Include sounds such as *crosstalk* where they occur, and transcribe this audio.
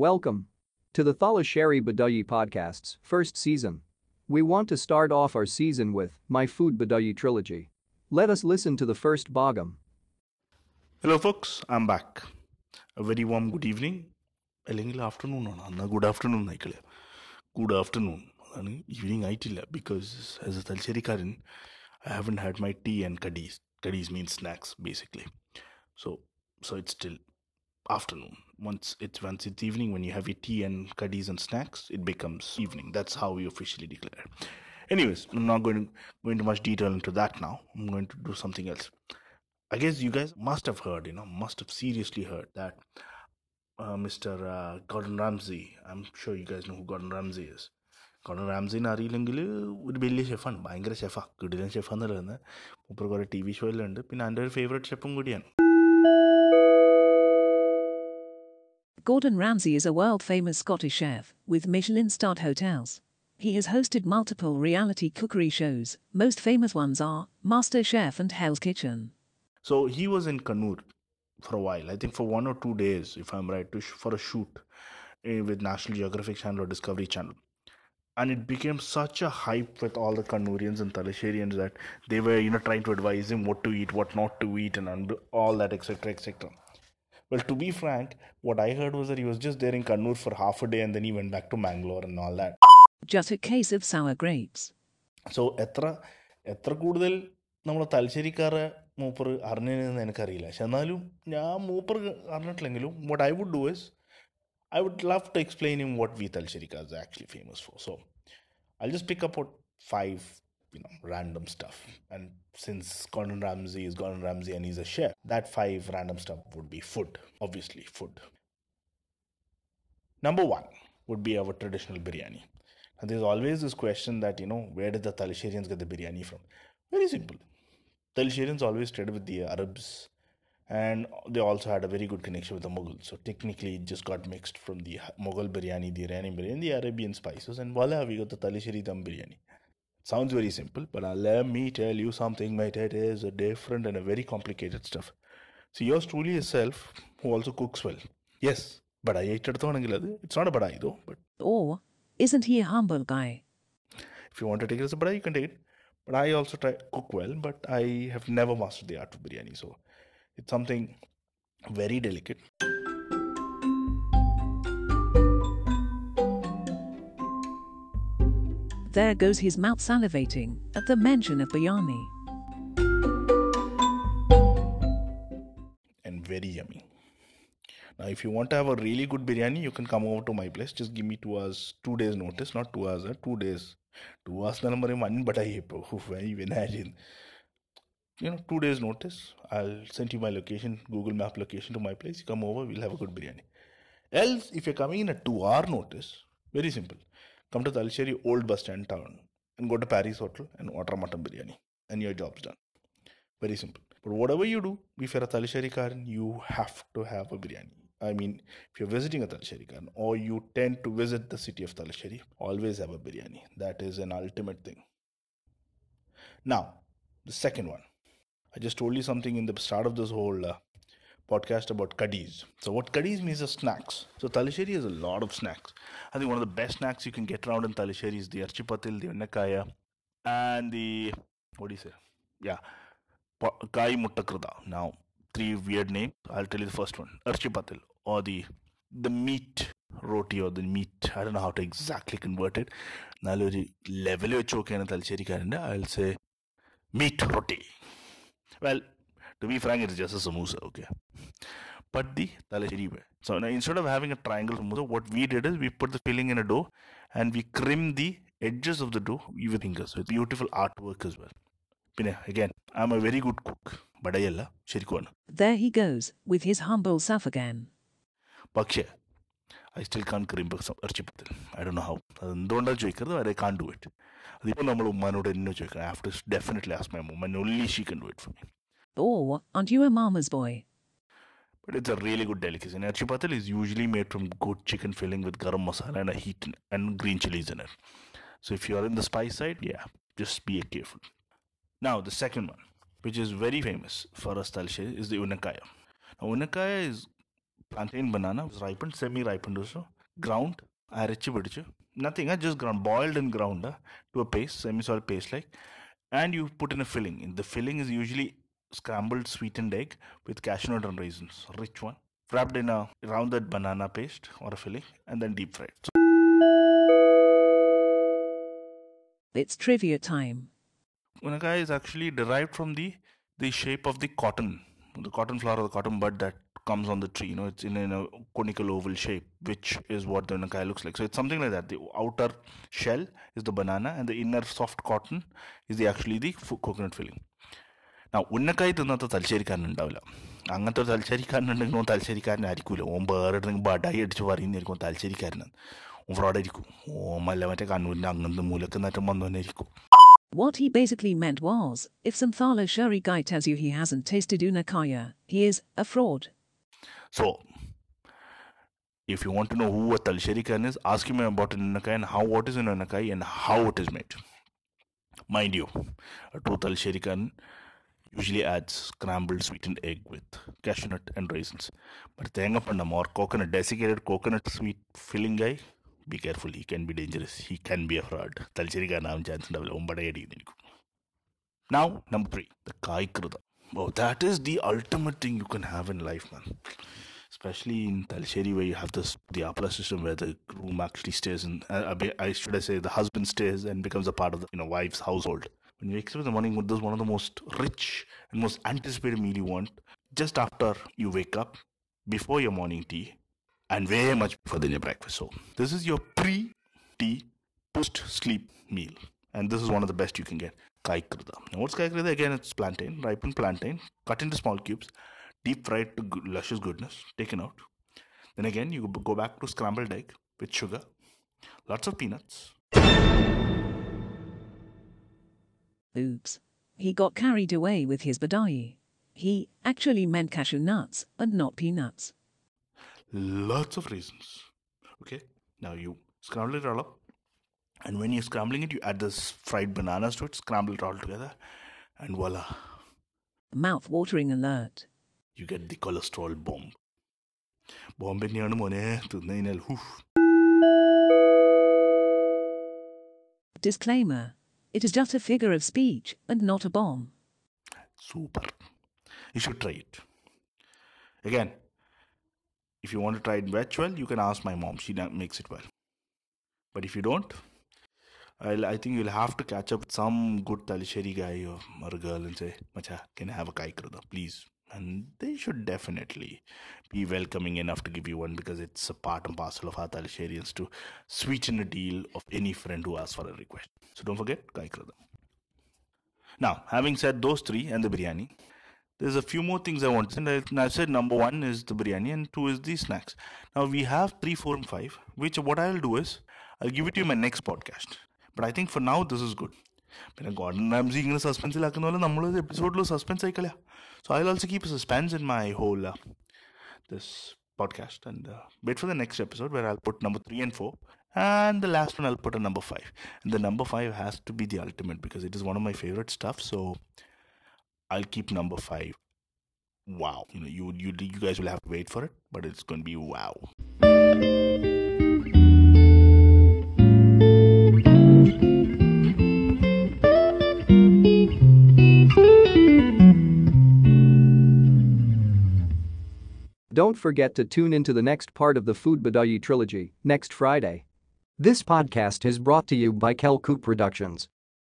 Welcome to the Thalassery Podcast's first season. We want to start off our season with My Food Badai Trilogy. Let us listen to the first bagam. Hello, folks, I'm back. A very warm good evening. afternoon, Good afternoon, Good afternoon. Evening, because as a Thalasserykaran, I haven't had my tea and kadis. Kadis means snacks, basically. So, So, it's still afternoon Once it's once it's evening, when you have your tea and curdies and snacks, it becomes evening. That's how we officially declare. Anyways, I'm not going to go into much detail into that now. I'm going to do something else. I guess you guys must have heard, you know, must have seriously heard that uh, Mr. Uh, Gordon Ramsay. I'm sure you guys know who Gordon Ramsay is. Gordon റാംസിനെ അറിയില്ലെങ്കിൽ ഒരു വലിയ ഷെഫാണ് ഭയങ്കര ഷെഫാണ് കിടിലൻ ഷെഫാന്ന് പറയുന്നത് മൂപ്പർ കുറേ T V ഷോയിലുണ്ട് പിന്നെ എൻ്റെ ഒരു ഫേവറേറ്റ് ഷെഫും കൂടിയാണ് Gordon Ramsay is a world famous Scottish chef with Michelin starred hotels. He has hosted multiple reality cookery shows. Most famous ones are Master Chef and Hell's Kitchen. So he was in Kannur for a while. I think for one or two days, if I'm right, for a shoot eh, with National Geographic Channel or Discovery Channel. And it became such a hype with all the Kannurians and Thalasserians that they were, you know, trying to advise him what to eat, what not to eat, and all that, etc., etc. Well, to be frank, what I heard was that he was just there in Kannur for half a day and then he went back to Mangalore and all that. Just a case of sour grapes. So എത്ര എത്ര കൂടുതൽ നമ്മൾ തലശ്ശേരിക്കാരെ മൂപ്പർ അറിഞ്ഞതെന്ന് എനിക്കറിയില്ല പക്ഷെ എന്നാലും ഞാൻ മൂപ്പർ അറിഞ്ഞിട്ടില്ലെങ്കിലും what I would do is I would love to explain hmm what we തലശ്ശേരിക്കാർ actually famous for so I just pick up five you know random stuff and since Gordon Ramsay is Gordon Ramsay and he's a chef that five random stuff would be food obviously food number one would be our traditional biryani and there's always this question that, you know, where did the Thalasserians get the biryani from? Very simple. Thalasserians always traded with the Arabs and they also had a very good connection with the Mughals. So technically, it just got mixed from the Mughal biryani, the Iranian biryani, the Arabian spices, and voila, we got the Thalassery dum biryani. Sounds very simple, but uh, let me tell you something, mate. It is a different and a very complicated stuff. So yours truly yourself, who also cooks well. Yes, but I ate it. It's not a badai though, but Or isn't he a humble guy? if you want to take it as a badai, you can take it. But I also try cook well, but I have never mastered the art of biryani, so it's something very delicate. There goes his mouth salivating at the mention of biryani. and very yummy. Now, if you want to have a really good biryani, you can come over to my place. Just give me two hours, two days notice, not two hours, uh, two days. Two hours naman one, but I *laughs* imagine. You know, two days notice. I'll send you my location, Google Map location to my place. You come over, we'll have a good biryani. Else, if you're coming in a two hour notice, very simple. Come to Thalassery Old Bus Stand Town and go to Paris Hotel and order mutton biryani, and your job's done. Very simple. But whatever you do, if you're a Thalassery Karan, you have to have a biryani. I mean, if you're visiting a Thalassery Karan or you tend to visit the city of Thalassery, always have a biryani. That is an ultimate thing. Now, the second one. I just told you something in the start of this whole uh, podcast about kadis. So what kadis means is snacks. So Thalassery has a lot of snacks. I think one of the best snacks you can get around in Thalassery is the Archipatil, the Unnakaya, and the what do you say? Yeah, Kai Now three weird names. I'll tell you the first one, Archipatil, or the the meat roti or the meat. I don't know how to exactly convert it. നാലൊരു level വെച്ച് നോക്കുകയാണ് തലശ്ശേരിക്കാരൻ്റെ I'll say meat roti. Well. To be frank, it's just a samosa, okay? But the Thalassery way. So now instead of having a triangle samosa, what we did is we put the filling in a dough and we crimp the edges of the dough with fingers it's beautiful artwork as well. Pine, again, I'm a very good cook. ಬಡಯಲ್ಲ ಶರಿಕು There he goes, with his humble self again. I still can't cream ഇറച്ചിപ്പത്തിൽ I ഡോ know how അത് എന്തുകൊണ്ടാണ് ചോദിക്കുന്നത് I Don't it അതിപ്പോൾ നമ്മൾ do it. i have to definitely ask my mom Oommen only she can do it for me. Or aren't you a mama's boy? But it's a really good delicacy. And Erchi Patil is usually made from good chicken filling with garam masala and a heat in- and green chilies in it. So if you are in the spice side, yeah, just be careful. Now the second one, which is very famous for us Talshe, is the unakaya. Now unakaya is plantain banana was ripened, semi-ripened also, ground, അരച്ച് പിടിച്ചു nothing, uh, just ground, boiled and ground uh, to a paste, semi-solid paste like, and you put in a filling. And the filling is usually scrambled sweetened egg with cashew nut and raisins, rich one, wrapped in a rounded banana paste or a filling, and then deep fried. So It's trivia time. Unaka is actually derived from the the shape of the cotton, the cotton flower or the cotton bud that comes on the tree. You know, it's in, in a conical oval shape, which is what the unakai looks like. So it's something like that. The outer shell is the banana, and the inner soft cotton is the actually the coconut filling. Now, unnakkayi തിന്നാത്ത തലശ്ശേരിക്കാരൻ ഉണ്ടാവില്ല അങ്ങനത്തെ ഒരു തലശ്ശേരിക്കാരനുണ്ടെങ്കിൽ ഓൻ തലശ്ശേരിക്കാരനായിരിക്കില്ല ഓൻ വേറെ എവിടെയെങ്കിലും ബടായി അടിച്ച് പറയുന്നതായിരിക്കും ഓൻ തലശ്ശേരിക്കാരനാണ് ഓൻ ഫ്രോഡായിരിക്കും ഓൻ മല്ല മറ്റേ കണ്ണൂരിൻ്റെ അങ്ങനത്തെ മൂലക്ക് നറ്റം വന്നവനായിരിക്കും What he basically meant was, if some Thala Shuri guy tells you he hasn't tasted Unakaya, he is a fraud. So, if you want to know who a Talsheri Khan is, ask him about an Unakai and how what is an Unakai and how it is made. Mind you, a true Talsheri Khan usually adds scrambled sweetened egg with cashew nut and raisins. But thenga a more coconut, desiccated coconut sweet filling guy, be careful. He can be dangerous. He can be a fraud. തലശ്ശേരിക്ക് ആ നാം chance ഉണ്ടാവില്ല ഒമ്പടയടി നിൽക്കും now number three the കായ്കൃത ഓ that is the ultimate thing you can have in especially in Thalassery where you have this the apla system where the groom actually stays in uh, I should I say the husband stays and becomes a part of the you know wife's household. When you in the morning, this is one of the most rich and most anticipated meal you want just after you wake up, before your morning tea, and way much before than your breakfast. So this is your pre-tea, post-sleep meal, and this is one of the best you can get. Kai krida. Now what's kai krida? Again, it's plantain, ripened plantain, cut into small cubes, deep fried to luscious goodness, taken out. Then again, you go back to scrambled egg with sugar, lots of peanuts. Oops. He got carried away with his badai. He actually meant cashew nuts and not peanuts. lots of raisins. Okay, now you scramble it all up, and when you're scrambling it, you add this fried bananas to it, scramble it all together, and voila, Mouth watering alert. you get the cholesterol bomb. Bombay തന്നെയാണ് മോനെ തിന്നു കഴിഞ്ഞാൽ hoof Disclaimer. it is just a figure of speech and not a bomb. Super. You should try it. Again, if you want to try it veg well, you can ask my mom. She makes it well. But if you don't, I'll, I think you'll have to catch up with some good Thalassery guy or, or girl and say, Macha, can I have a kai krida, please? and they should definitely be welcoming enough to give you one because it's a part and parcel of Thalasserians to sweeten a deal of any friend who asks for a request. So don't forget Kaikradam. Now, having said those three and the biryani, there's a few more things I want. And I, said number one is the biryani and two is the snacks. Now we have three, four, and five, which what I'll do is I'll give it to you in my next podcast. But I think for now this is good. പിന്നെ Gordon Ramsay ഇങ്ങനെ സസ്പെൻസിലാക്കുന്ന പോലെ നമ്മൾ എപ്പിസോഡിൽ suspense ആയിക്കളയാ so I'll also keep a suspense in my whole uh, this podcast and uh, wait for the next episode where I'll put number three and four. And the last one I'll put a number five. And the number five has to be the ultimate because it is one of my favorite stuff. So I'll keep number five. Wow. You know, you you you guys will have to wait for it, but it's gonna be wow. Don't forget to tune into the next part of the Food Badai trilogy next Friday. This podcast is brought to you by Kelku Productions.